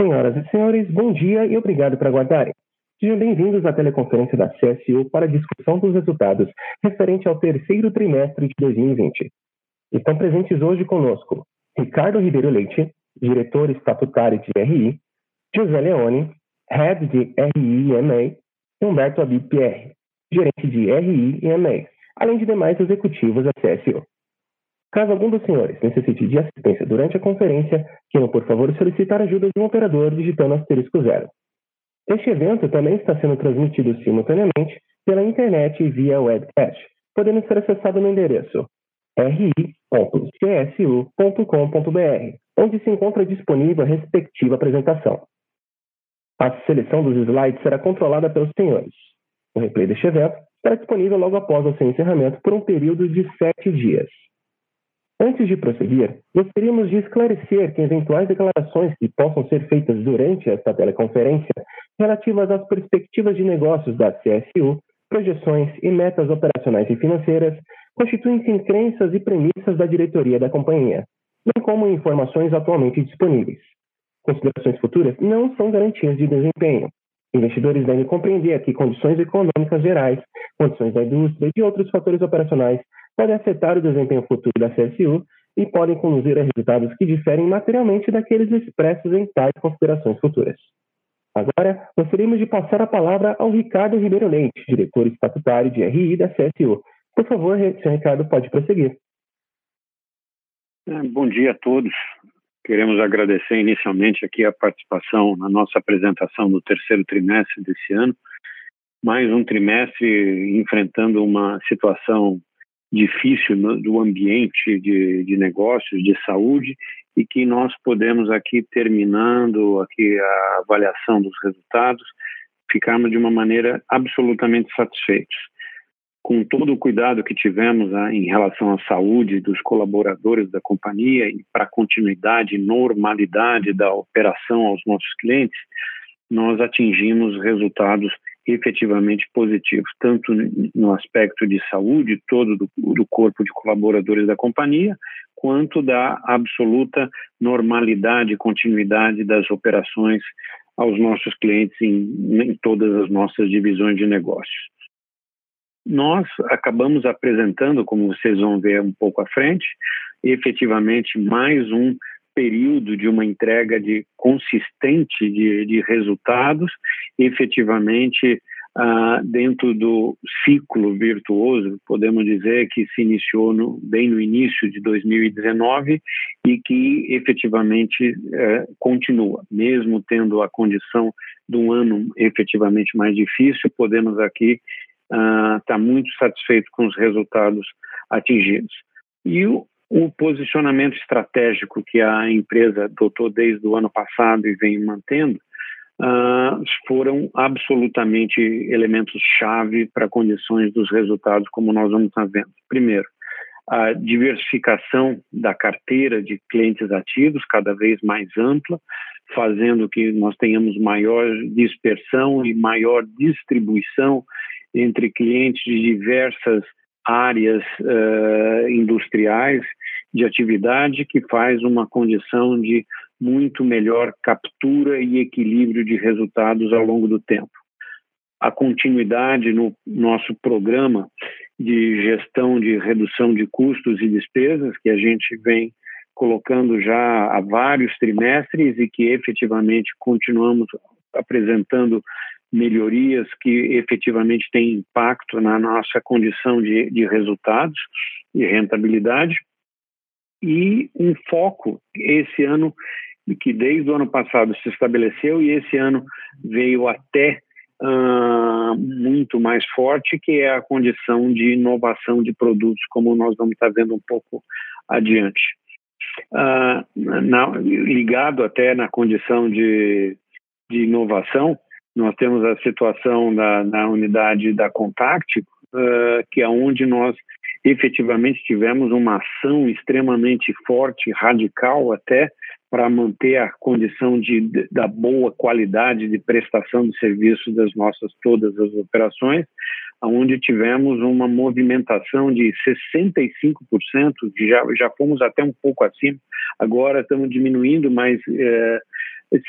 Senhoras e senhores, bom dia e obrigado por aguardarem. Sejam bem-vindos à teleconferência da CSU para discussão dos resultados referente ao terceiro trimestre de 2020. Estão presentes hoje conosco Ricardo Ribeiro Leite, diretor estatutário de RI, José Leone, head de RI e MA, Humberto Abib Pierre, gerente de RI e MA, além de demais executivos da CSU. Caso algum dos senhores necessite de assistência durante a conferência, queiram, por favor, solicitar ajuda de um operador digitando asterisco zero. Este evento também está sendo transmitido simultaneamente pela internet e via webcast, podendo ser acessado no endereço ri.csu.com.br, onde se encontra disponível a respectiva apresentação. A seleção dos slides será controlada pelos senhores. O replay deste evento estará disponível logo após o seu encerramento por um período de sete dias. Antes de prosseguir, gostaríamos de esclarecer que eventuais declarações que possam ser feitas durante esta teleconferência relativas às perspectivas de negócios da CSU, projeções e metas operacionais e financeiras constituem-se em crenças e premissas da diretoria da companhia, bem como informações atualmente disponíveis. Considerações futuras não são garantias de desempenho. Investidores devem compreender que condições econômicas gerais, condições da indústria e outros fatores operacionais podem afetar o desempenho futuro da CSU e podem conduzir a resultados que diferem materialmente daqueles expressos em tais considerações futuras. Agora, gostaríamos de passar a palavra ao Ricardo Ribeiro Leite, diretor estatutário de RI da CSU. Por favor, senhor Ricardo, pode prosseguir. É, bom dia a todos. Queremos agradecer inicialmente aqui a participação na nossa apresentação do terceiro trimestre desse ano. Mais um trimestre enfrentando uma situação difícil no, do ambiente de, de negócios, de saúde, e que nós podemos aqui, terminando aqui a avaliação dos resultados, ficarmos de uma maneira absolutamente satisfeitos. Com todo o cuidado que tivemos ah, em relação à saúde dos colaboradores da companhia e para a continuidade e normalidade da operação aos nossos clientes, nós atingimos resultados efetivamente positivos, tanto no aspecto de saúde todo do, do corpo de colaboradores da companhia, quanto da absoluta normalidade e continuidade das operações aos nossos clientes em, em todas as nossas divisões de negócios. Nós acabamos apresentando, como vocês vão ver um pouco à frente, efetivamente mais um período de uma entrega de consistente de, de resultados, efetivamente ah, dentro do ciclo virtuoso, podemos dizer que se iniciou no, bem no início de 2019 e que efetivamente eh, continua, mesmo tendo a condição de um ano efetivamente mais difícil, podemos aqui estar tá muito satisfeitos com os resultados atingidos. E o, o posicionamento estratégico que a empresa adotou desde o ano passado e vem mantendo uh, foram absolutamente elementos-chave para condições dos resultados, como nós vamos estar vendo. Primeiro, a diversificação da carteira de clientes ativos, cada vez mais ampla, fazendo que nós tenhamos maior dispersão e maior distribuição entre clientes de diversas áreas uh, industriais de atividade que faz uma condição de muito melhor captura e equilíbrio de resultados ao longo do tempo. A continuidade no nosso programa de gestão de redução de custos e despesas, que a gente vem colocando já há vários trimestres e que efetivamente continuamos apresentando melhorias que efetivamente têm impacto na nossa condição de, de resultados e rentabilidade e um foco esse ano que desde o ano passado se estabeleceu e esse ano veio até uh, muito mais forte, que é a condição de inovação de produtos, como nós vamos estar vendo um pouco adiante. Uh, na, ligado até na condição de, de inovação, nós temos a situação da, na unidade da Contact, uh, que é onde nós efetivamente tivemos uma ação extremamente forte, radical até, para manter a condição de, da boa qualidade de prestação de serviços das nossas todas as operações, onde tivemos uma movimentação de 65%, já, já fomos até um pouco acima, agora estamos diminuindo, mas é,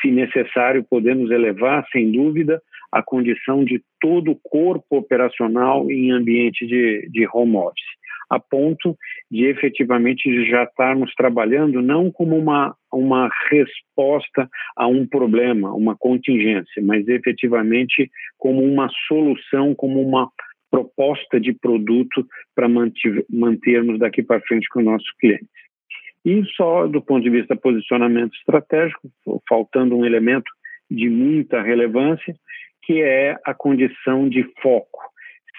se necessário, podemos elevar, sem dúvida, a condição de todo o corpo operacional em ambiente de, de home office, a ponto de efetivamente já estarmos trabalhando não como uma, uma resposta a um problema, uma contingência, mas efetivamente como uma solução, como uma proposta de produto para mantermos daqui para frente com o nosso cliente. E só do ponto de vista posicionamento estratégico, faltando um elemento de muita relevância, que é a condição de foco,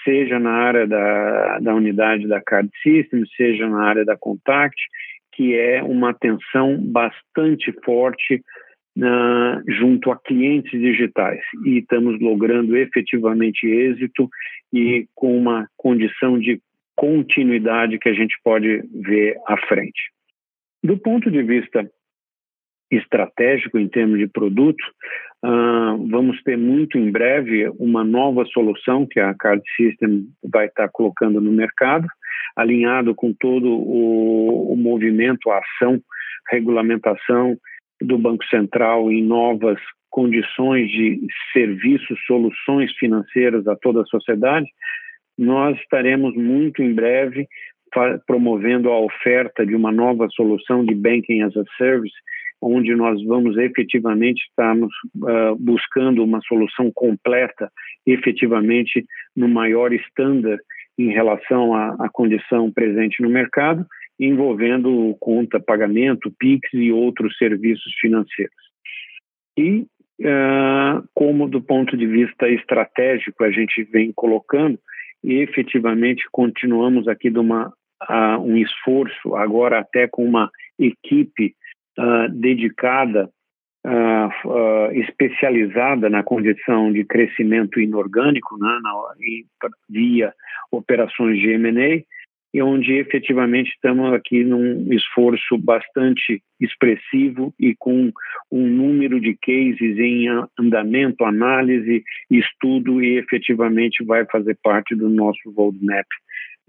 seja na área da, da unidade da Card System, seja na área da Contact, que é uma atenção bastante forte uh, junto a clientes digitais. E estamos logrando efetivamente êxito e com uma condição de continuidade que a gente pode ver à frente. Do ponto de vista estratégico em termos de produto, uh, vamos ter muito em breve uma nova solução que a Card System vai estar colocando no mercado, alinhado com todo o, o movimento, a ação, regulamentação do Banco Central em novas condições de serviços, soluções financeiras a toda a sociedade, nós estaremos muito em breve promovendo a oferta de uma nova solução de Banking as a Service, onde nós vamos efetivamente estarmos uh, buscando uma solução completa, efetivamente no maior estándar em relação à, à, condição presente no mercado, envolvendo conta, pagamento, PIX e outros serviços financeiros. E uh, como do ponto de vista estratégico a gente vem colocando, e efetivamente continuamos aqui de uma uh, um esforço, agora até com uma equipe uh, dedicada, uh, especializada na condição de crescimento inorgânico, né, na, via operações de M&A, e onde efetivamente estamos aqui num esforço bastante expressivo e com um número de cases em andamento, análise, estudo e efetivamente vai fazer parte do nosso roadmap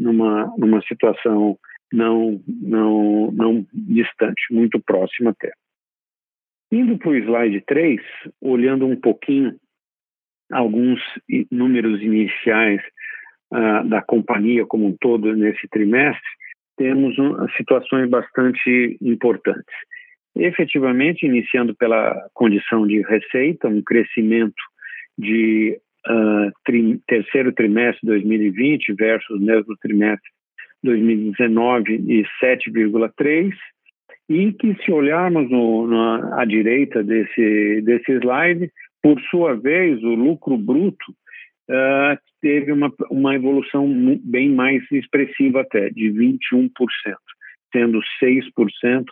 numa, numa situação não, não, não distante, muito próxima até. Indo para o slide 3, olhando um pouquinho alguns números iniciais uh, da companhia como um todo nesse trimestre, temos um, situações bastante importantes. Efetivamente, iniciando pela condição de receita, um crescimento de uh, tri, terceiro trimestre de 2020 versus mesmo trimestre 2019 de 7,3 e que se olharmos no, na, à direita desse, desse slide, por sua vez, o lucro bruto uh, teve uma, uma evolução bem mais expressiva até, de 21%, sendo 6%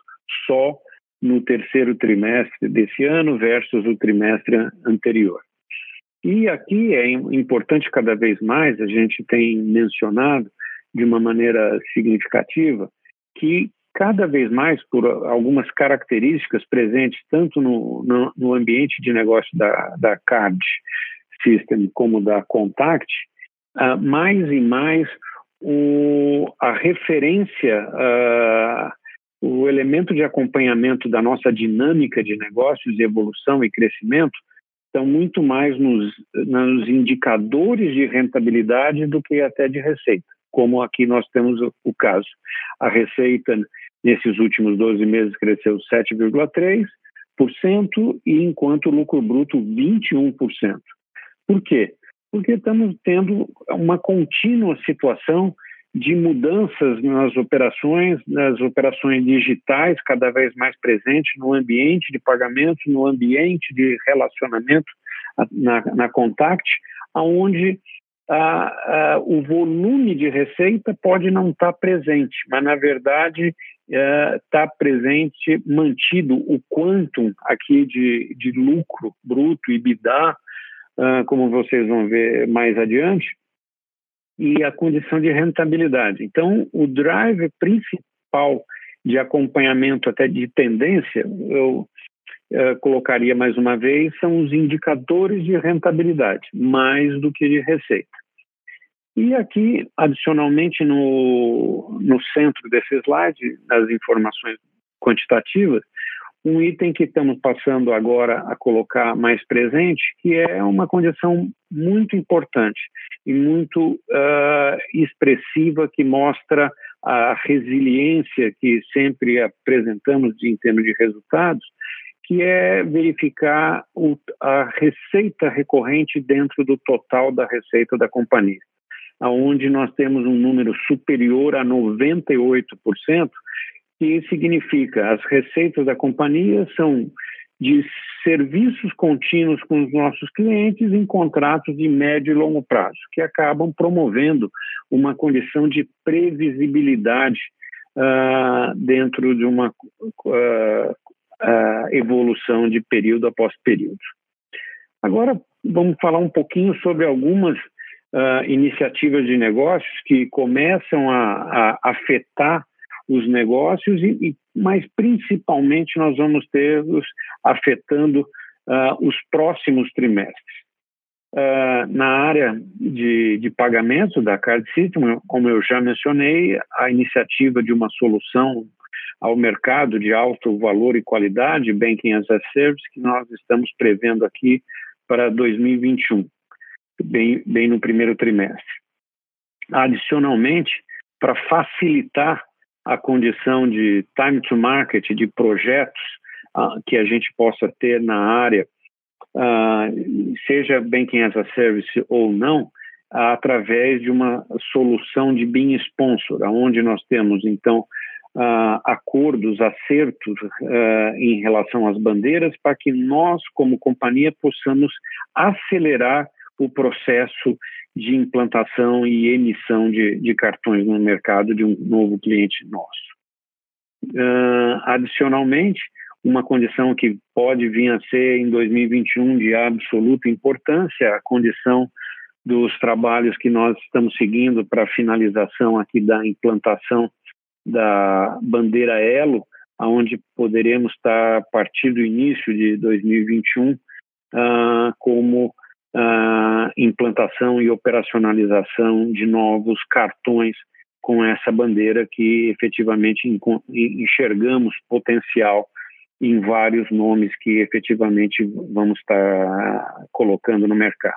só no terceiro trimestre desse ano versus o trimestre anterior. E aqui é importante cada vez mais, a gente tem mencionado de uma maneira significativa, que cada vez mais, por algumas características presentes tanto no, no, no ambiente de negócio da, da CARD System como da Contact, uh, mais e mais o, a referência, uh, o elemento de acompanhamento da nossa dinâmica de negócios, evolução e crescimento, estão muito mais nos, nos indicadores de rentabilidade do que até de receita, como aqui nós temos o, caso. A receita nesses últimos 12 meses cresceu 7,3%, e enquanto o lucro bruto 21%. Por quê? Porque estamos tendo uma contínua situação de mudanças nas operações, nas operações digitais, cada vez mais presentes no ambiente de pagamento, no ambiente de relacionamento na, na Contact, aonde o volume de receita pode não estar tá presente, mas na verdade está é, presente, mantido o quantum aqui de, de lucro bruto e bidá, uh, como vocês vão ver mais adiante, e a condição de rentabilidade. Então, o drive principal de acompanhamento até de tendência, eu uh, colocaria mais uma vez, são os indicadores de rentabilidade, mais do que de receita. E aqui, adicionalmente, no, no centro desse slide, nas informações quantitativas, um item que estamos passando agora a colocar mais presente, que é uma condição muito importante e muito uh, expressiva que mostra a resiliência que sempre apresentamos em termos de resultados, que é verificar o, a receita recorrente dentro do total da receita da companhia, aonde nós temos um número superior a 98%, que significa as receitas da companhia são de serviços contínuos com os nossos clientes em contratos de médio e longo prazo, que acabam promovendo uma condição de previsibilidade uh, dentro de uma uh, uh, evolução de período após período. Agora, vamos falar um pouquinho sobre algumas iniciativas de negócios que começam a, a afetar os negócios, e, e, mas principalmente nós vamos ter-os afetando uh, os próximos trimestres. Uh, na área de, de pagamento da Card System, como eu já mencionei, a iniciativa de uma solução ao mercado de alto valor e qualidade, Banking as a Service, que nós estamos prevendo aqui para 2021, bem, bem no primeiro trimestre. Adicionalmente, para facilitar a condição de time to market, de projetos uh, que a gente possa ter na área, uh, seja banking as a service ou não, uh, através de uma solução de BIM sponsor, onde nós temos então acordos, acertos em relação às bandeiras, para que nós, como companhia, possamos acelerar o processo de implantação e emissão de, de cartões no mercado de um novo cliente nosso. Uh, adicionalmente, uma condição que pode vir a ser em 2021 de absoluta importância, a condição dos trabalhos que nós estamos seguindo para a finalização aqui da implantação da bandeira Elo, aonde poderemos estar a partir do início de 2021 uh, como uh, implantação e operacionalização de novos cartões com essa bandeira que efetivamente enxergamos potencial em vários nomes que efetivamente vamos estar colocando no mercado.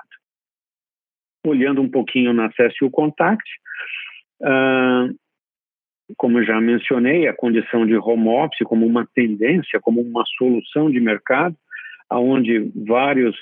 Olhando um pouquinho na CSU Contact, uh, como já mencionei, a condição de home office como uma tendência, como uma solução de mercado, aonde vários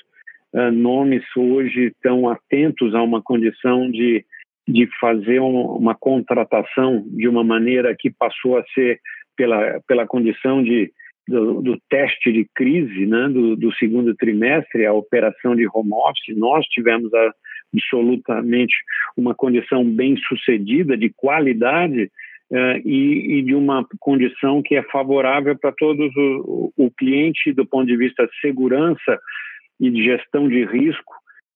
uh, nomes hoje estão atentos a uma condição de, de fazer um, uma contratação de uma maneira que passou a ser pela, pela condição de, do, do teste de crise né, do, do, segundo trimestre, a operação de home office. Nós tivemos a, absolutamente uma condição bem sucedida, de qualidade, Uh, e, e, de uma condição que é favorável para todos o, o, cliente do ponto de vista de segurança e de gestão de risco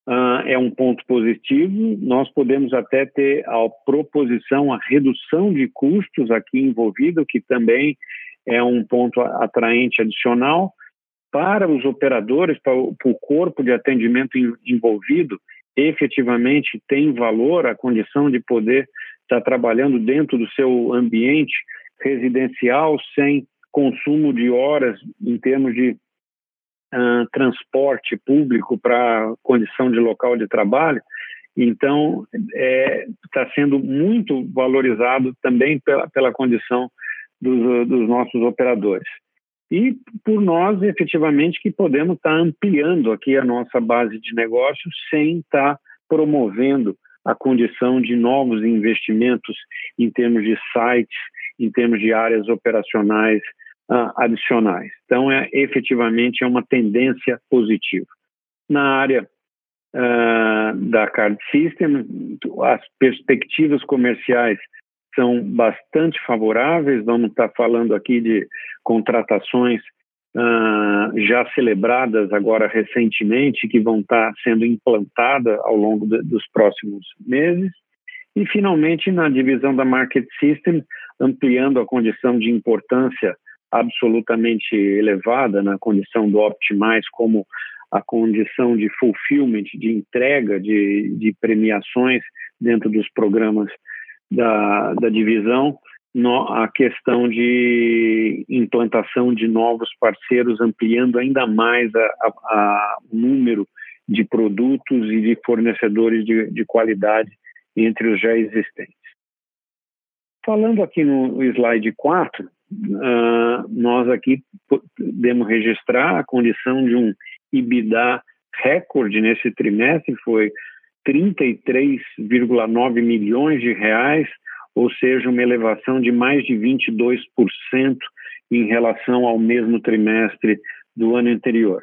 uh, é um ponto positivo. Nós podemos até ter a proposição, a redução de custos aqui envolvido, que também é um ponto atraente adicional para os operadores, para o, para o corpo de atendimento envolvido, efetivamente tem valor a condição de poder estar trabalhando dentro do seu ambiente residencial sem consumo de horas em termos de transporte público para condição de local de trabalho. Então, está é, tá sendo muito valorizado também pela, pela condição dos, dos, nossos operadores. E por nós, efetivamente, que podemos estar tá ampliando aqui a nossa base de negócios sem estar tá promovendo a condição de novos investimentos em termos de sites, em termos de áreas operacionais uh, adicionais. Então, é, efetivamente, é uma tendência positiva. Na área uh, da Card System, as perspectivas comerciais são bastante favoráveis. Vamos estar falando aqui de contratações uh, já celebradas agora recentemente, que vão estar sendo implantadas ao longo de, dos próximos meses. E, finalmente, na divisão da Market System, ampliando a condição de importância absolutamente elevada na condição do Optimize como a condição de fulfillment, de entrega de, de premiações dentro dos programas da, da divisão, a questão de implantação de novos parceiros, ampliando ainda mais a número de produtos e de fornecedores de, de qualidade entre os já existentes. Falando aqui no slide 4, uh, nós aqui podemos registrar a condição de um EBITDA recorde nesse trimestre, foi 33,9 milhões de reais, ou seja, uma elevação de mais de 22% em relação ao mesmo trimestre do ano anterior.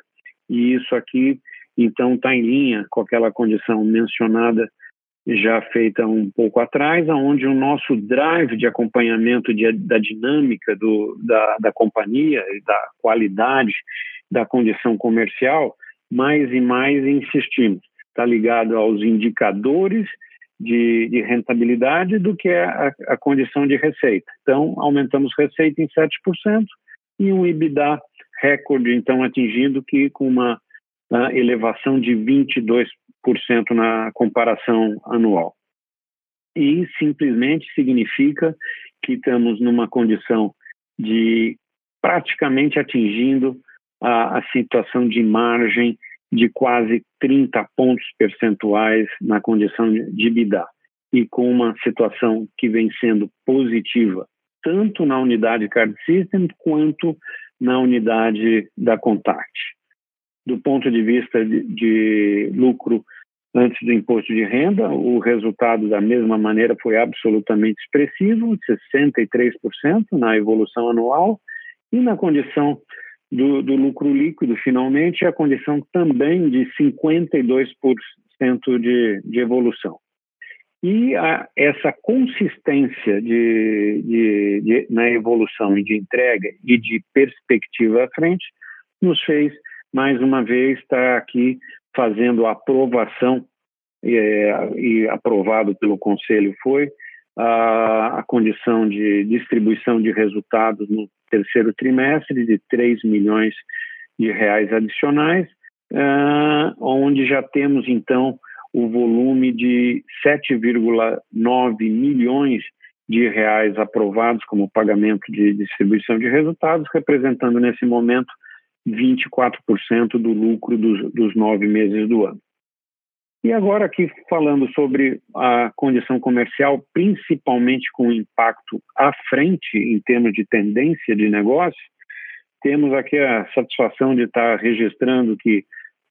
E isso aqui, então, está em linha com aquela condição mencionada já feita um pouco atrás, onde o nosso drive de acompanhamento de, da dinâmica do, da, da companhia e da qualidade da condição comercial, mais e mais insistimos. Está ligado aos indicadores de, de, rentabilidade do que a, a condição de receita. Então, aumentamos receita em 7% e um EBITDA recorde, então, atingindo que com uma uh, elevação de 22% na comparação anual. E simplesmente significa que estamos numa condição de praticamente atingindo a, a situação de margem de quase 30 pontos percentuais na condição de EBITDA e com uma situação que vem sendo positiva tanto na unidade Card System quanto na unidade da Contact. Do ponto de vista de, de lucro antes do imposto de renda, o resultado da mesma maneira foi absolutamente expressivo, 63% na evolução anual, e na condição do, do, lucro líquido, finalmente, a condição também de 52% de, de evolução. E a, essa consistência de, de, de, na evolução e de entrega e de perspectiva à frente nos fez, mais uma vez, estar aqui fazendo aprovação, é, e aprovado pelo Conselho foi, a, a condição de distribuição de resultados no terceiro trimestre de 3 milhões de reais adicionais, uh, onde já temos então o volume de 7,9 milhões de reais aprovados como pagamento de distribuição de resultados, representando nesse momento 24% do lucro dos, dos nove meses do ano. E agora aqui falando sobre a condição comercial, principalmente com impacto à frente em termos de tendência de negócio, temos aqui a satisfação de estar registrando que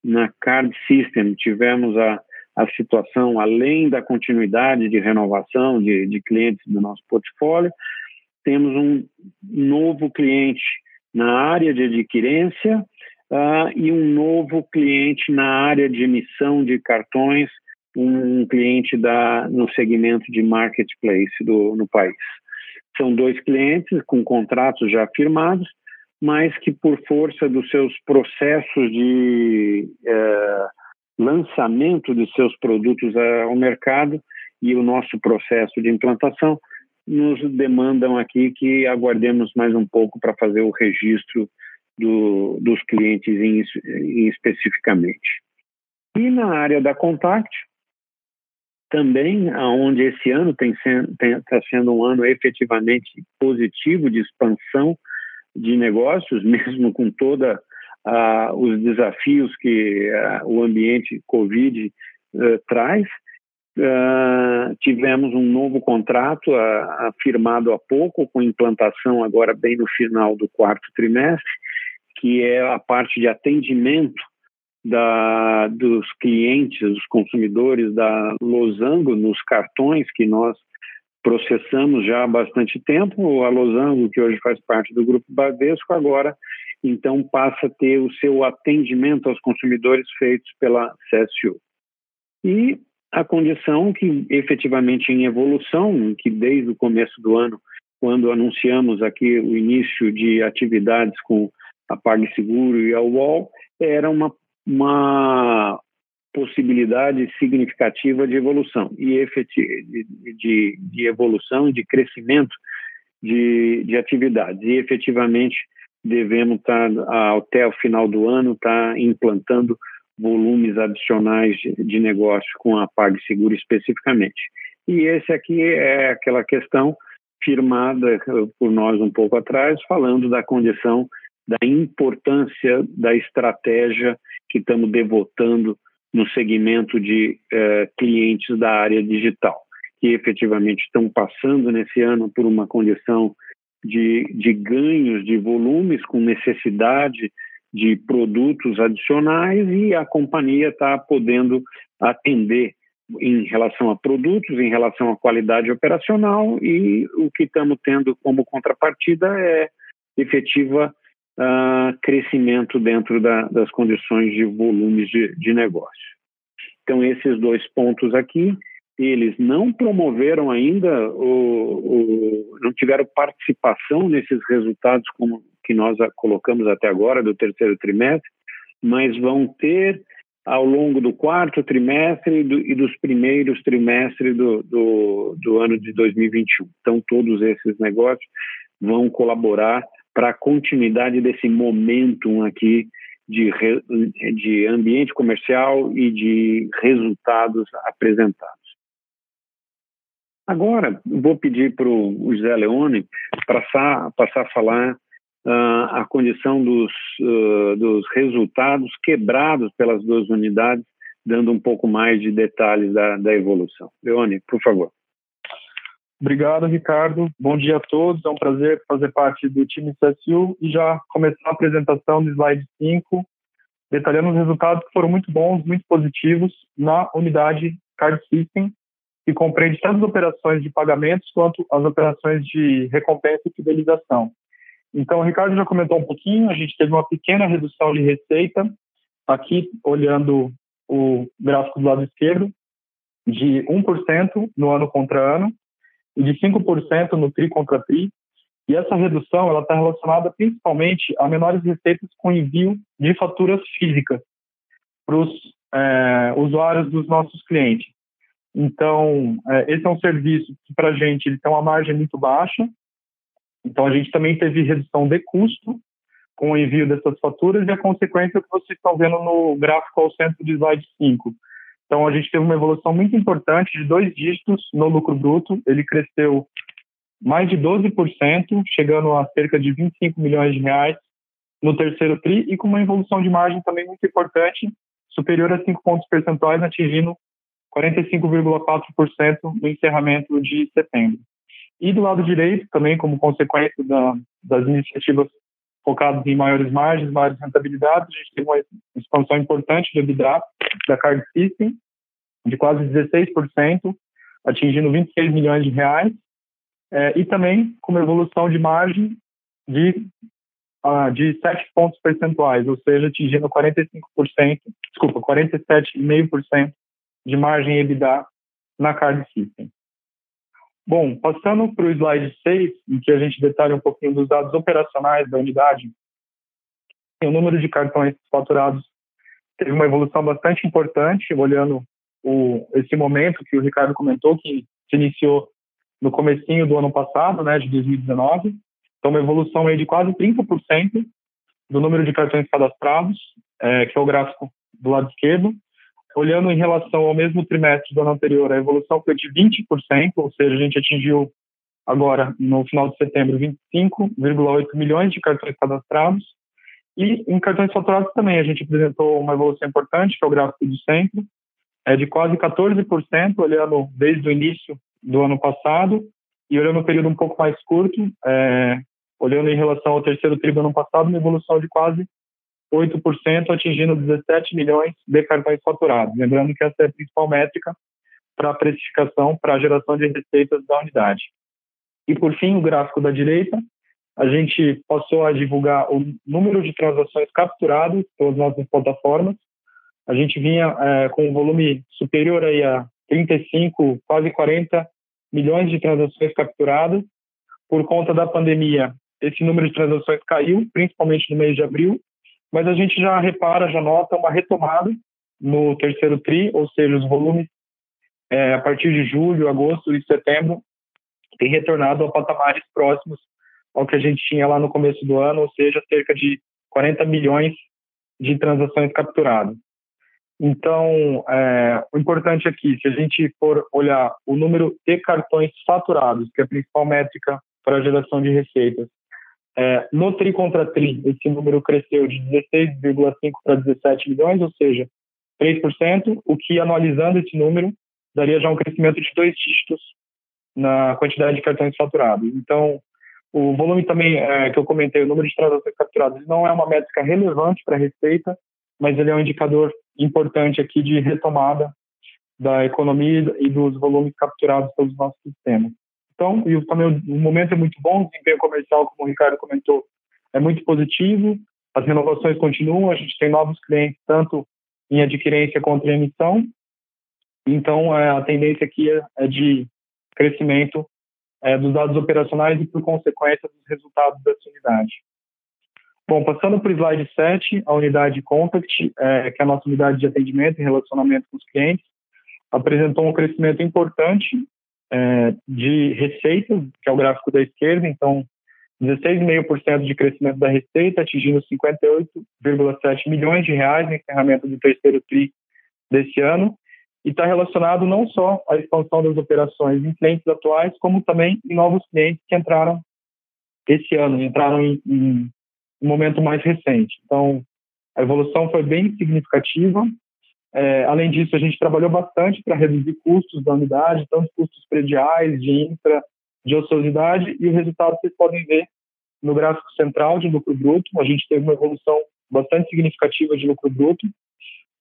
na Card System tivemos a, a situação, além da continuidade de renovação de, de clientes do nosso portfólio, temos um novo cliente na área de adquirência uh, e um novo cliente na área de emissão de cartões, um cliente da, no segmento de marketplace do, no país. São dois clientes com contratos já firmados, mas que por força dos seus processos de uh, lançamento de seus produtos ao mercado e o nosso processo de implantação, nos demandam aqui que aguardemos mais um pouco para fazer o registro do, dos clientes em, em especificamente. E na área da Contact, também, onde esse ano está sendo um ano efetivamente positivo de expansão de negócios, mesmo com toda uh, os desafios que uh, o ambiente Covid uh, traz. Tivemos um novo contrato firmado há pouco, com implantação agora bem no final do quarto trimestre, que é a parte de atendimento da, dos clientes, dos consumidores da Losango nos cartões que nós processamos já há bastante tempo. A Losango, que hoje faz parte do Grupo Bradesco, agora então passa a ter o seu atendimento aos consumidores feitos pela CSU. E a condição que efetivamente em evolução, que desde o começo do ano, quando anunciamos aqui o início de atividades com a PagSeguro e a UOL, era uma, uma possibilidade significativa de evolução e de, de evolução de crescimento de, de atividades. E efetivamente devemos estar, até o final do ano, estar implantando volumes adicionais de, negócio com a PagSeguro especificamente. E esse aqui é aquela questão firmada por nós um pouco atrás, falando da condição da importância da estratégia que estamos devotando no segmento de eh, clientes da área digital, que efetivamente estão passando nesse ano por uma condição de, de ganhos de volumes com necessidade de produtos adicionais e a companhia está podendo atender em relação a produtos, em relação à qualidade operacional e o que estamos tendo como contrapartida é efetiva uh, crescimento dentro da, das condições de volumes de, de negócio. Então, esses dois pontos aqui, eles não promoveram ainda, o, o, não tiveram participação nesses resultados como que nós colocamos até agora do terceiro trimestre, mas vão ter ao longo do quarto trimestre e, do, e dos primeiros trimestres do, do, do, ano de 2021. Então, todos esses negócios vão colaborar para a continuidade desse momentum aqui de, de ambiente comercial e de resultados apresentados. Agora, vou pedir para o José Leone passar, passar a falar a condição dos, uh, dos resultados quebrados pelas duas unidades, dando um pouco mais de detalhes da, da evolução. Leone, por favor. Obrigado, Ricardo. Bom dia a todos. É um prazer fazer parte do time CSU e já começar a apresentação do slide 5, detalhando os resultados que foram muito bons, muito positivos na unidade Card System, que compreende tanto as operações de pagamentos quanto as operações de recompensa e fidelização. Então, o Ricardo já comentou um pouquinho, a gente teve uma pequena redução de receita, aqui olhando o gráfico do lado esquerdo, de 1% no ano contra ano e de 5% no TRI contra TRI. E essa redução ela está relacionada principalmente a menores receitas com envio de faturas físicas para os é, usuários dos nossos clientes. Então, é, esse é um serviço que para a gente ele tem uma margem muito baixa, então, a gente também teve redução de custo com o envio dessas faturas e a consequência que vocês estão vendo no gráfico ao centro do slide 5. Então, a gente teve uma evolução muito importante de dois dígitos no lucro bruto. Ele cresceu mais de 12%, chegando a cerca de 25 milhões de reais no terceiro TRI e com uma evolução de margem também muito importante, superior a 5 pontos percentuais, atingindo 45,4% no encerramento de setembro. E do lado direito, também como consequência da, das iniciativas focadas em maiores margens, maiores rentabilidades, a gente teve uma expansão importante do EBITDA da Card System, de quase 16%, atingindo 26 milhões de reais, é, e também com uma evolução de margem de, uh, de 7 pontos percentuais, ou seja, atingindo 45%, desculpa, 47,5% de margem EBITDA na Card System. Bom, passando para o slide 6, em que a gente detalha um pouquinho dos dados operacionais da unidade, o número de cartões faturados teve uma evolução bastante importante, olhando o, esse momento que o Ricardo comentou, que se iniciou no comecinho do ano passado, né, de 2019. Então, uma evolução aí de quase 30% do número de cartões cadastrados, é, que é o gráfico do lado esquerdo, olhando em relação ao mesmo trimestre do ano anterior, a evolução foi de 20%, ou seja, a gente atingiu agora, no final de setembro, 25,8 milhões de cartões cadastrados. E em cartões faturados também, a gente apresentou uma evolução importante, que é o gráfico do centro, é de quase 14%, olhando desde o início do ano passado, e olhando um período um pouco mais curto, é, olhando em relação ao terceiro trimestre do ano passado, uma evolução de quase 8%, atingindo 17 milhões de cartões faturados. Lembrando que essa é a principal métrica para a precificação, para a geração de receitas da unidade. E, por fim, o gráfico da direita, a gente passou a divulgar o número de transações capturadas pelas nossas plataformas. A gente vinha é, com um volume superior aí a 35, quase 40 milhões de transações capturadas. Por conta da pandemia, esse número de transações caiu, principalmente no mês de abril, mas a gente já repara, já nota uma retomada no terceiro TRI, ou seja, os volumes é, a partir de julho, agosto e setembro têm retornado a patamares próximos ao que a gente tinha lá no começo do ano, ou seja, cerca de 40 milhões de transações capturadas. Então, é, o importante aqui, se a gente for olhar o número de cartões faturados, que é a principal métrica para a geração de receitas, é, no TRI contra TRI, esse número cresceu de 16,5 para 17 milhões, ou seja, 3%, o que, anualizando esse número, daria já um crescimento de dois dígitos na quantidade de cartões faturados. Então, o volume também é, que eu comentei, o número de transações capturadas, não é uma métrica relevante para a receita, mas ele é um indicador importante aqui de retomada da economia e dos volumes capturados pelos nossos sistemas. Então, e também o momento é muito bom, o desempenho comercial, como o Ricardo comentou, é muito positivo, as renovações continuam, a gente tem novos clientes, tanto em adquirência quanto em emissão, então é, a tendência aqui é, é de crescimento é, dos dados operacionais e, por consequência, dos resultados dessa unidade. Bom, passando para o slide 7, a unidade Contact, que é a nossa unidade de atendimento e relacionamento com os clientes, apresentou um crescimento importante é, de receitas, que é o gráfico da esquerda, então 16,5% de crescimento da receita, atingindo 58,7 milhões de reais no encerramento do terceiro TRI desse ano, e está relacionado não só à expansão das operações em clientes atuais, como também em novos clientes que entraram esse ano, entraram em, em um momento mais recente. Então, a evolução foi bem significativa. É, além disso, a gente trabalhou bastante para reduzir custos da unidade, tanto custos prediais, de infra, de ociosidade, e o resultado vocês podem ver no gráfico central de lucro bruto. A gente teve uma evolução bastante significativa de lucro bruto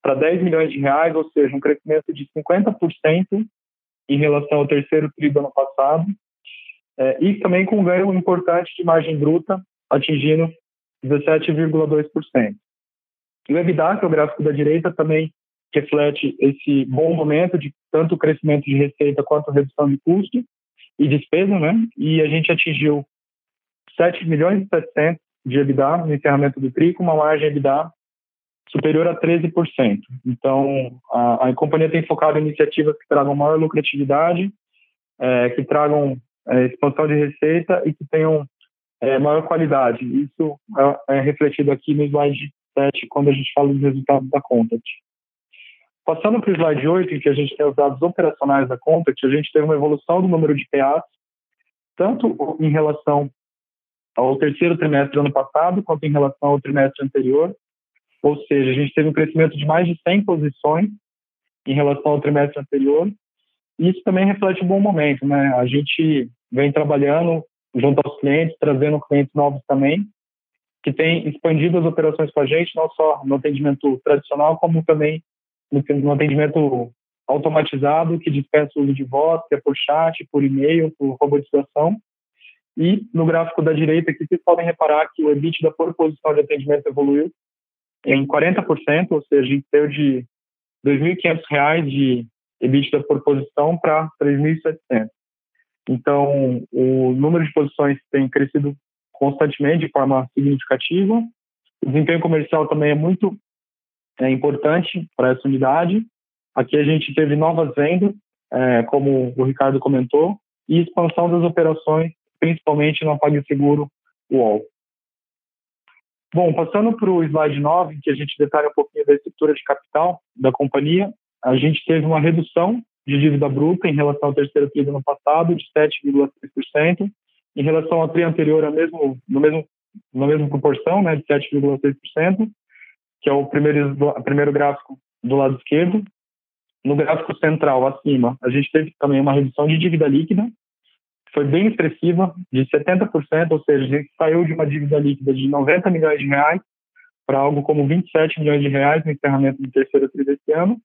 para 10 milhões de reais, ou seja, um crescimento de 50% em relação ao terceiro tri do ano passado, é, e também com um ganho importante de margem bruta, atingindo 17,2%. E o EBITDA, que é o gráfico da direita, também reflete esse bom momento de tanto crescimento de receita quanto redução de custo e despesa, né? E a gente atingiu 7 milhões e 700 de EBITDA no encerramento do TRI, com uma margem EBITDA superior a 13%. Então, a, a companhia tem focado em iniciativas que tragam maior lucratividade, é, que tragam é, expansão de receita e que tenham é, maior qualidade. Isso é, é, refletido aqui no slide 7, quando a gente fala dos resultados da Contact. Passando para o slide 8, em que a gente tem os dados operacionais da Contact, a gente teve uma evolução do número de PAs, tanto em relação ao terceiro trimestre do ano passado, quanto em relação ao trimestre anterior. Ou seja, a gente teve um crescimento de mais de 100 posições em relação ao trimestre anterior. E isso também reflete um bom momento, né? A gente vem trabalhando junto aos clientes, trazendo clientes novos também, que têm expandido as operações com a gente, não só no atendimento tradicional, como também no, atendimento automatizado, que dispensa o uso de voz, que é por chat, por e-mail, por robotização. E no gráfico da direita aqui, vocês podem reparar que o EBITDA por posição de atendimento evoluiu em 40%, ou seja, a gente saiu de R$ 2.500 de EBITDA por posição para R$ 3.700. Então, o número de posições tem crescido constantemente de forma significativa. O desempenho comercial também é muito é, importante para essa unidade. Aqui a gente teve novas vendas, é, como o Ricardo comentou, e expansão das operações, principalmente no PagSeguro UOL. Bom, passando para o slide 9, que a gente detalha um pouquinho da estrutura de capital da companhia, a gente teve uma redução de dívida bruta em relação ao terceiro TRI do ano passado, de 7,3%. Em relação ao TRI anterior, é mesmo, no mesmo, na mesma proporção, né, de 7,6%, que é o primeiro, primeiro gráfico do lado esquerdo. No gráfico central, acima, a gente teve também uma redução de dívida líquida, que foi bem expressiva, de 70%, ou seja, a gente saiu de uma dívida líquida de 90 milhões de reais para algo como 27 milhões de reais no encerramento do terceiro TRI desse ano,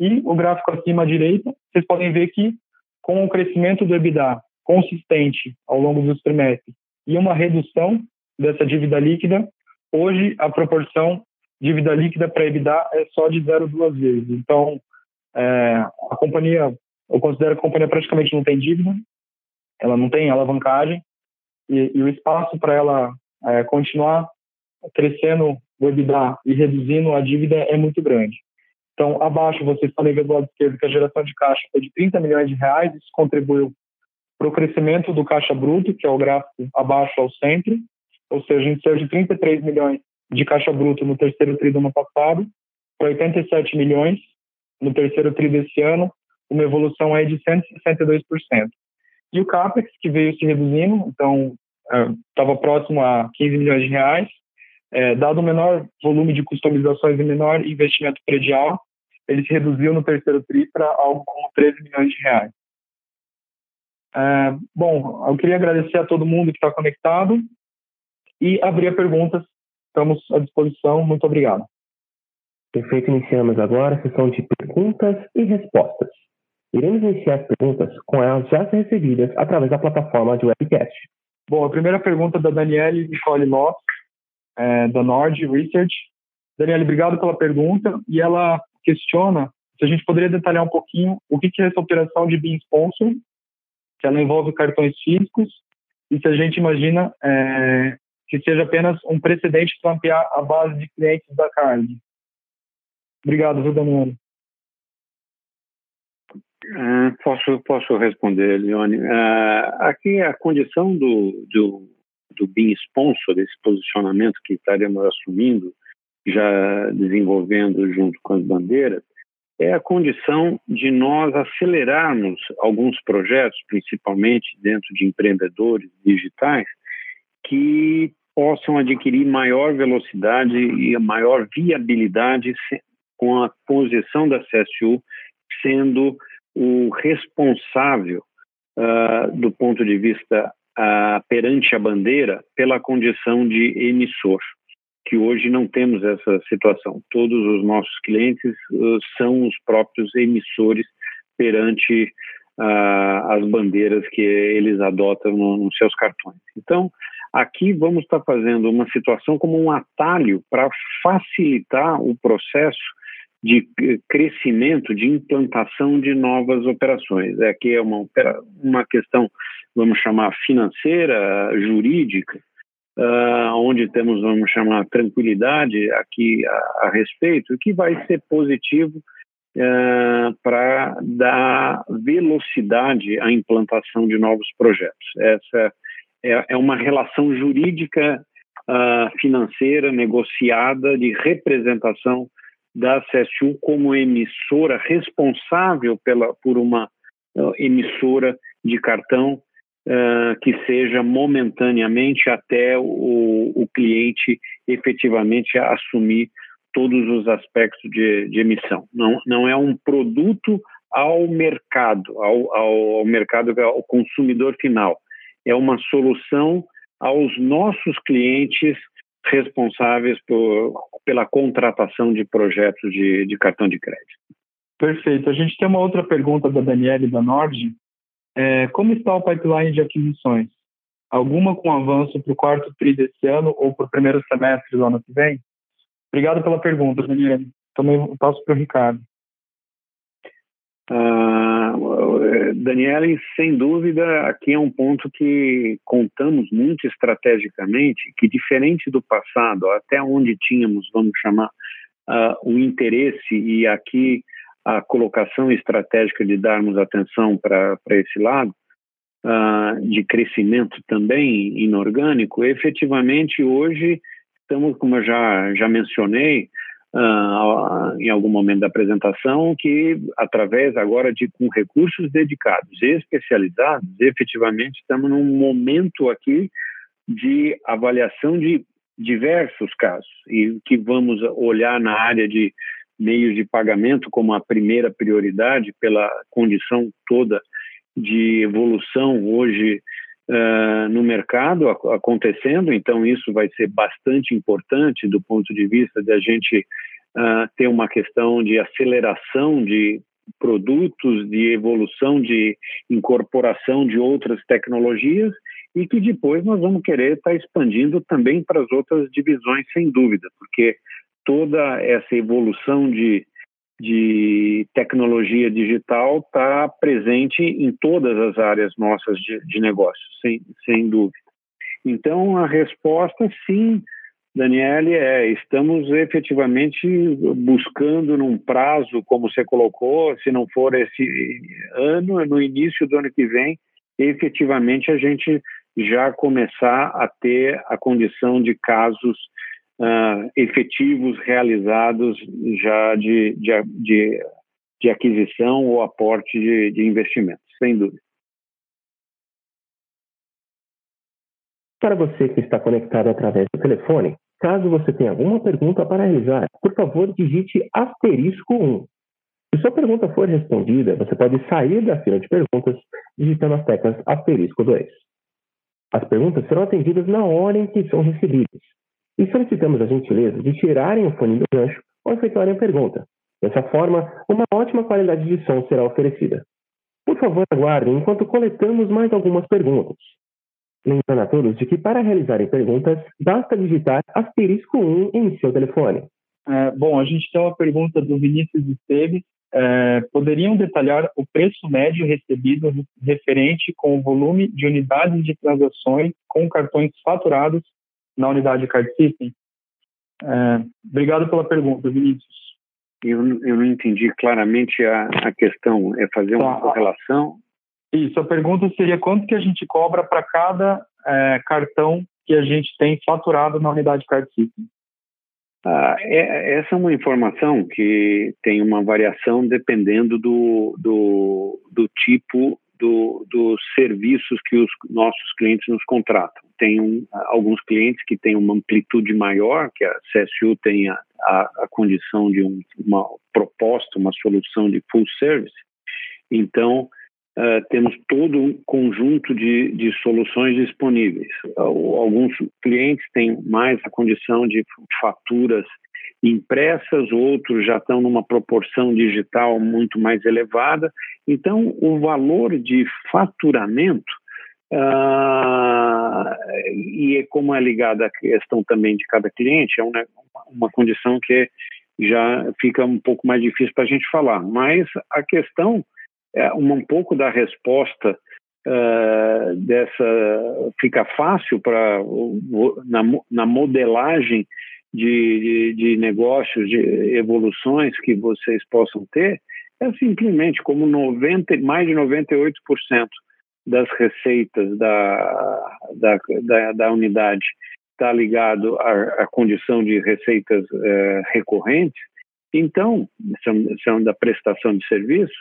e o gráfico acima à direita, vocês podem ver que com o crescimento do EBITDA consistente ao longo dos trimestres e uma redução dessa dívida líquida, hoje a proporção dívida líquida para EBITDA é só de 0,2 vezes. Então, é, a companhia, eu considero que a companhia praticamente não tem dívida, ela não tem alavancagem, e, e o espaço para ela é, continuar crescendo o EBITDA e reduzindo a dívida é muito grande. Então, abaixo, vocês podem ver do lado esquerdo que a geração de caixa foi de 30 milhões de reais, isso contribuiu para o crescimento do caixa bruto, que é o gráfico abaixo ao centro, ou seja, a gente saiu de 33 milhões de caixa bruto no terceiro tri do ano passado para 87 milhões no terceiro tri desse ano, uma evolução aí de 162%. E o CAPEX, que veio se reduzindo, então estava é, próximo a 15 milhões de reais, é, dado o menor volume de customizações e menor investimento predial, ele se reduziu no terceiro TRI para algo como 13 milhões de reais. É, bom, eu queria agradecer a todo mundo que está conectado e abrir a perguntas. Estamos à disposição. Muito obrigado. Perfeito. Iniciamos agora a sessão de perguntas e respostas. Iremos iniciar as perguntas com elas já recebidas através da plataforma de webcast. Bom, a primeira pergunta é da Daniele Nicole Loss, é, da Nord Research. Daniele, obrigado pela pergunta. E ela questiona se a gente poderia detalhar um pouquinho o que é essa operação de Bean Sponsor, que ela envolve cartões físicos, e se a gente imagina é, que seja apenas um precedente para ampliar a base de clientes da Card. Obrigado, viu, Daniele? Uh, posso, posso responder, Leone. Uh, aqui a condição do, do, do BIM sponsor, desse posicionamento que estaremos assumindo, já desenvolvendo junto com as bandeiras, é a condição de nós acelerarmos alguns projetos, principalmente dentro de empreendedores digitais, que possam adquirir maior velocidade e maior viabilidade com a posição da CSU sendo o responsável uh, do ponto de vista uh, perante a bandeira pela condição de emissor, que hoje não temos essa situação. Todos os nossos clientes uh, são os próprios emissores perante as bandeiras que eles adotam no, nos seus cartões. Então, aqui vamos estar fazendo uma situação como um atalho para facilitar o processo de crescimento, de implantação de novas operações. Aqui é uma, uma questão, vamos chamar, financeira, jurídica, uh, onde temos, vamos chamar, tranquilidade aqui a, a respeito, que vai ser positivo uh, para dar velocidade à implantação de novos projetos. Essa é, é uma relação jurídica, uh, financeira, negociada, de representação da CSU como emissora responsável pela, por uma uh, emissora de cartão uh, que seja momentaneamente até o, o, cliente efetivamente assumir todos os aspectos de, de, emissão. Não, não é um produto ao mercado, ao, ao, ao mercado, ao consumidor final. É uma solução aos nossos clientes responsáveis por, pela contratação de projetos de, de, cartão de crédito. Perfeito. A gente tem uma outra pergunta da Daniele da Nord. É, como está o pipeline de aquisições? Alguma com avanço para o quarto TRI desse ano ou para o primeiro semestre do ano que vem? Obrigado pela pergunta, Daniele. Também passo para o Ricardo. Uh, Daniele, sem dúvida, aqui é um ponto que contamos muito estrategicamente, que diferente do passado, até onde tínhamos, vamos chamar, uh, o interesse e aqui a colocação estratégica de darmos atenção para esse lado, uh, de crescimento também inorgânico, efetivamente hoje estamos, como eu já, já mencionei, uh, em algum momento da apresentação, que através agora de com recursos dedicados e especializados, efetivamente estamos num momento aqui de avaliação de diversos casos. E que vamos olhar na área de meios de pagamento como a primeira prioridade pela condição toda de evolução hoje uh, no mercado acontecendo, então isso vai ser bastante importante do ponto de vista de a gente uh, ter uma questão de aceleração de produtos, de evolução, de incorporação de outras tecnologias e que depois nós vamos querer estar tá expandindo também para as outras divisões, sem dúvida, porque toda essa evolução de de tecnologia digital está presente em todas as áreas nossas de, de negócio, sem, sem dúvida. Então, a resposta, sim, Daniele, é: estamos efetivamente buscando num prazo, como você colocou, se não for esse ano, no início do ano que vem, efetivamente a gente já começar a ter a condição de casos uh, efetivos realizados já de, de, de, de aquisição ou aporte de, de investimentos, sem dúvida. Para você que está conectado através do telefone, caso você tenha alguma pergunta para realizar, por favor, digite asterisco 1. Se sua pergunta for respondida, você pode sair da fila de perguntas digitando as teclas asterisco 2. As perguntas serão atendidas na hora em que são recebidas. E solicitamos a gentileza de tirarem o fone do gancho ao efetuarem a pergunta. Dessa forma, uma ótima qualidade de som será oferecida. Por favor, aguardem enquanto coletamos mais algumas perguntas. Lembrando a todos de que para realizarem perguntas, basta digitar asterisco 1 em seu telefone. É, bom, a gente tem uma pergunta do Vinícius Esteves. É, poderiam detalhar o preço médio recebido referente com o volume de unidades de transações com cartões faturados na unidade Card System? É, obrigado pela pergunta, Vinícius. Eu, eu não entendi claramente a, a questão. É fazer uma tá. correlação? Isso, a pergunta seria quanto que a gente cobra para cada é, cartão que a gente tem faturado na unidade Card System. Ah, é, essa é uma informação que tem uma variação dependendo do, do, do tipo do, dos serviços que os nossos clientes nos contratam. Tem alguns clientes que têm uma amplitude maior, que a CSU tem a, a, a condição de um, uma proposta, uma solução de full service. Então, Uh, temos todo um conjunto de, de soluções disponíveis. Alguns clientes têm mais a condição de faturas impressas, outros já estão numa proporção digital muito mais elevada. Então, o valor de faturamento, uh, e é como é ligada à questão também de cada cliente, é uma, uma condição que já fica um pouco mais difícil para a gente falar. Mas a questão é, um pouco da resposta uh, dessa fica fácil para na, na, modelagem de, de, de, negócios, de evoluções que vocês possam ter, é simplesmente como 90, mais de 98% das receitas da, da, da, da unidade está ligado à, à, condição de receitas uh, recorrentes, então, são, da prestação de serviços,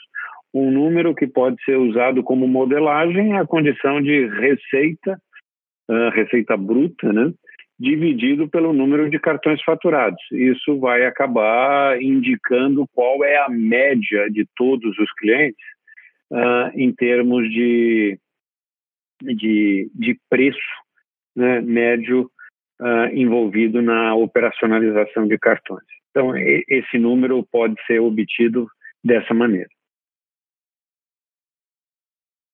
um número que pode ser usado como modelagem é a condição de receita, uh, receita bruta, né? dividido pelo número de cartões faturados. Isso vai acabar indicando qual é a média de todos os clientes uh, em termos de, de, de preço né, médio uh, envolvido na operacionalização de cartões. Então, esse número pode ser obtido dessa maneira.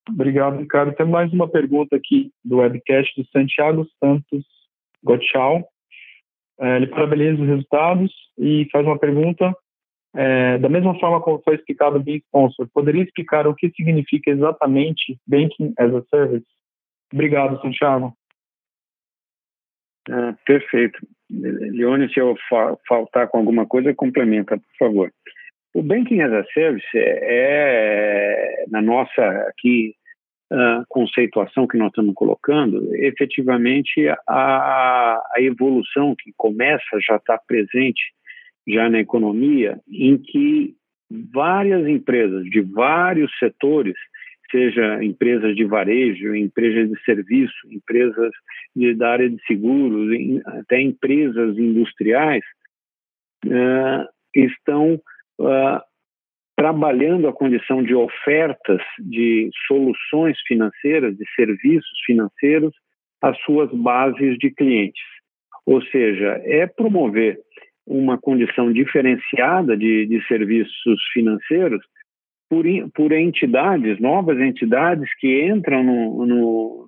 Obrigado, Ricardo. Tem mais uma pergunta aqui do webcast do Santiago Santos Gotchal. É, ele parabeniza os resultados e faz uma pergunta. É, da mesma forma como foi explicado o Sponsor, poderia explicar o que significa exatamente Banking as a Service? Obrigado, Santiago. Ah, perfeito. Leone, se eu fa faltar com alguma coisa, complementa, por favor. O Banking as a Service é, é na nossa aqui conceituação que nós estamos colocando, efetivamente a, a evolução que começa já está presente já na economia, em que várias empresas de vários setores, seja empresas de varejo, empresas de serviço, empresas de, da área de seguros, até empresas industriais, uh, estão uh, trabalhando a condição de ofertas de soluções financeiras, de serviços financeiros às suas bases de clientes. Ou seja, é promover uma condição diferenciada de, de serviços financeiros por, por entidades, novas entidades que entram no, no,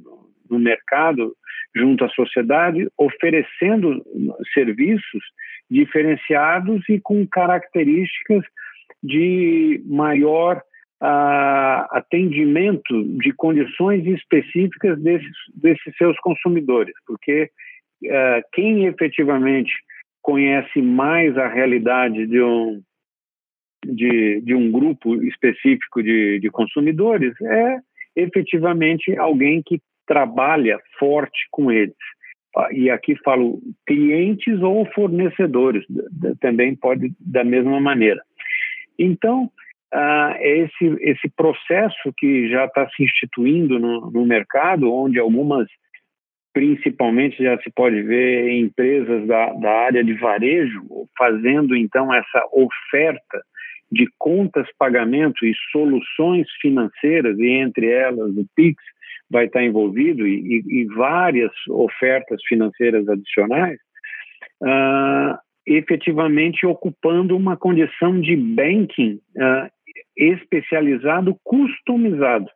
no mercado junto à sociedade, oferecendo serviços diferenciados e com características de maior uh, atendimento de condições específicas desses, desses seus consumidores, porque uh, quem efetivamente conhece mais a realidade de um, de, de um grupo específico de, de consumidores é efetivamente alguém que trabalha forte com eles. e aqui falo clientes ou fornecedores, também pode da mesma maneira. Então, uh, esse, esse processo que já está se instituindo no, no mercado, onde algumas principalmente já se pode ver empresas da, da área de varejo fazendo então essa oferta de contas pagamento e soluções financeiras, e entre elas o Pix vai estar envolvido, e, e várias ofertas financeiras adicionais, uh, efetivamente ocupando uma condição de banking uh, especializado, customizado.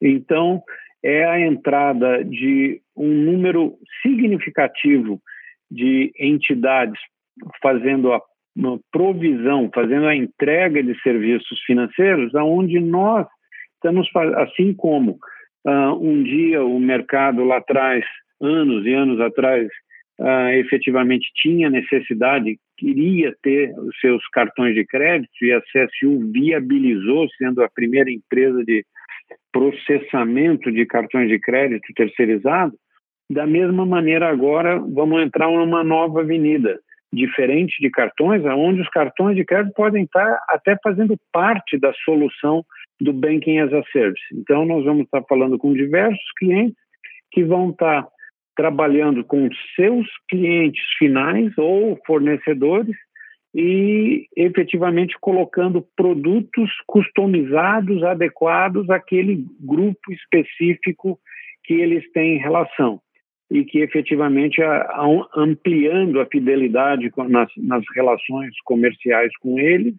Então, é a entrada de um número significativo de entidades fazendo a provisão, fazendo a entrega de serviços financeiros, aonde nós estamos, assim como uh, um dia o mercado lá atrás, anos e anos atrás, uh, efetivamente tinha necessidade, queria ter os seus cartões de crédito e a CSU viabilizou, sendo a primeira empresa de processamento de cartões de crédito terceirizado, da mesma maneira agora vamos entrar numa nova avenida, diferente de cartões, onde os cartões de crédito podem estar até fazendo parte da solução do Banking as a Service. Então, nós vamos estar falando com diversos clientes que vão estar trabalhando com seus clientes finais ou fornecedores e efetivamente colocando produtos customizados, adequados àquele grupo específico que eles têm relação e que efetivamente ampliando a fidelidade nas, relações comerciais com eles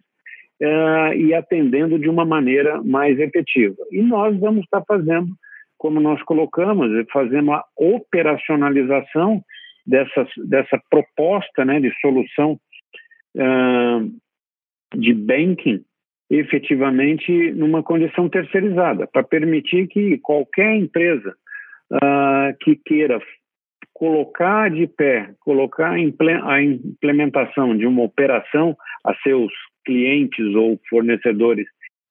uh, e atendendo de uma maneira mais efetiva. E nós vamos estar fazendo, como nós colocamos, fazendo a operacionalização dessa, dessa proposta né, de solução uh, de banking efetivamente numa condição terceirizada, para permitir que qualquer empresa uh, que queira colocar de pé, colocar a implementação de uma operação a seus clientes ou fornecedores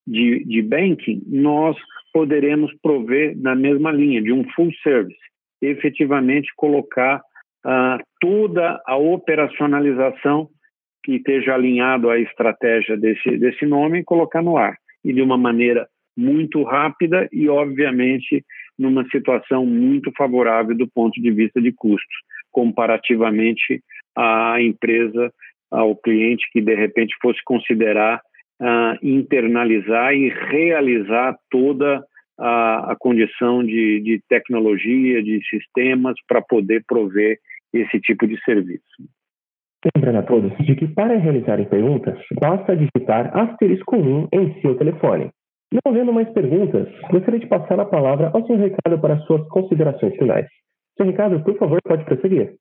de, de banking, nós poderemos prover na mesma linha, de um full service, efetivamente colocar uh, toda a operacionalização que esteja alinhado à estratégia desse, desse nome e colocar no ar. E de uma maneira muito rápida e, obviamente, numa situação muito favorável do ponto de vista de custos, comparativamente à empresa, ao cliente que de repente fosse considerar uh, internalizar e realizar toda a, a condição de, de tecnologia, de sistemas para poder prover esse tipo de serviço. Lembrando a todos de que para realizarem perguntas, basta digitar asterisco 1 em seu telefone. Não havendo mais perguntas, gostaria de passar a palavra ao Sr. Ricardo para suas considerações finais. Sr. Ricardo, por favor, pode prosseguir.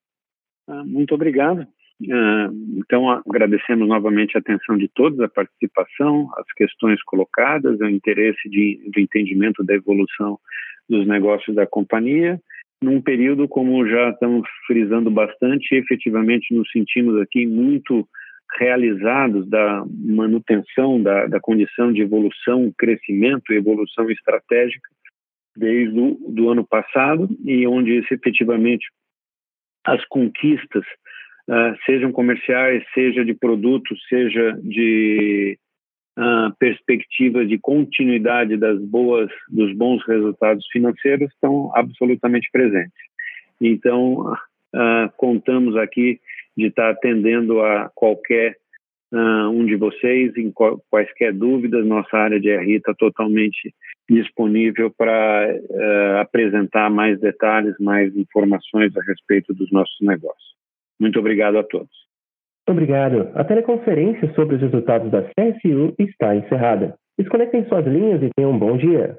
Ah, muito obrigado. Ah, então, agradecemos novamente a atenção de todos, a participação, as questões colocadas, o interesse de, de entendimento da evolução dos negócios da companhia. Num período, como já estamos frisando bastante, efetivamente nos sentimos aqui muito realizados da manutenção da, da condição de evolução, crescimento evolução estratégica desde o do ano passado e onde efetivamente as conquistas, uh, sejam comerciais, seja de produtos, seja de perspectivas de continuidade das boas, dos bons resultados financeiros estão absolutamente presentes. Então, uh, contamos aqui de estar atendendo a qualquer uh, um de vocês em quaisquer dúvidas. Nossa área de RI está totalmente disponível para apresentar mais detalhes, mais informações a respeito dos nossos negócios. Muito obrigado a todos. Obrigado. A teleconferência sobre os resultados da CSU está encerrada. Desconectem suas linhas e tenham um bom dia.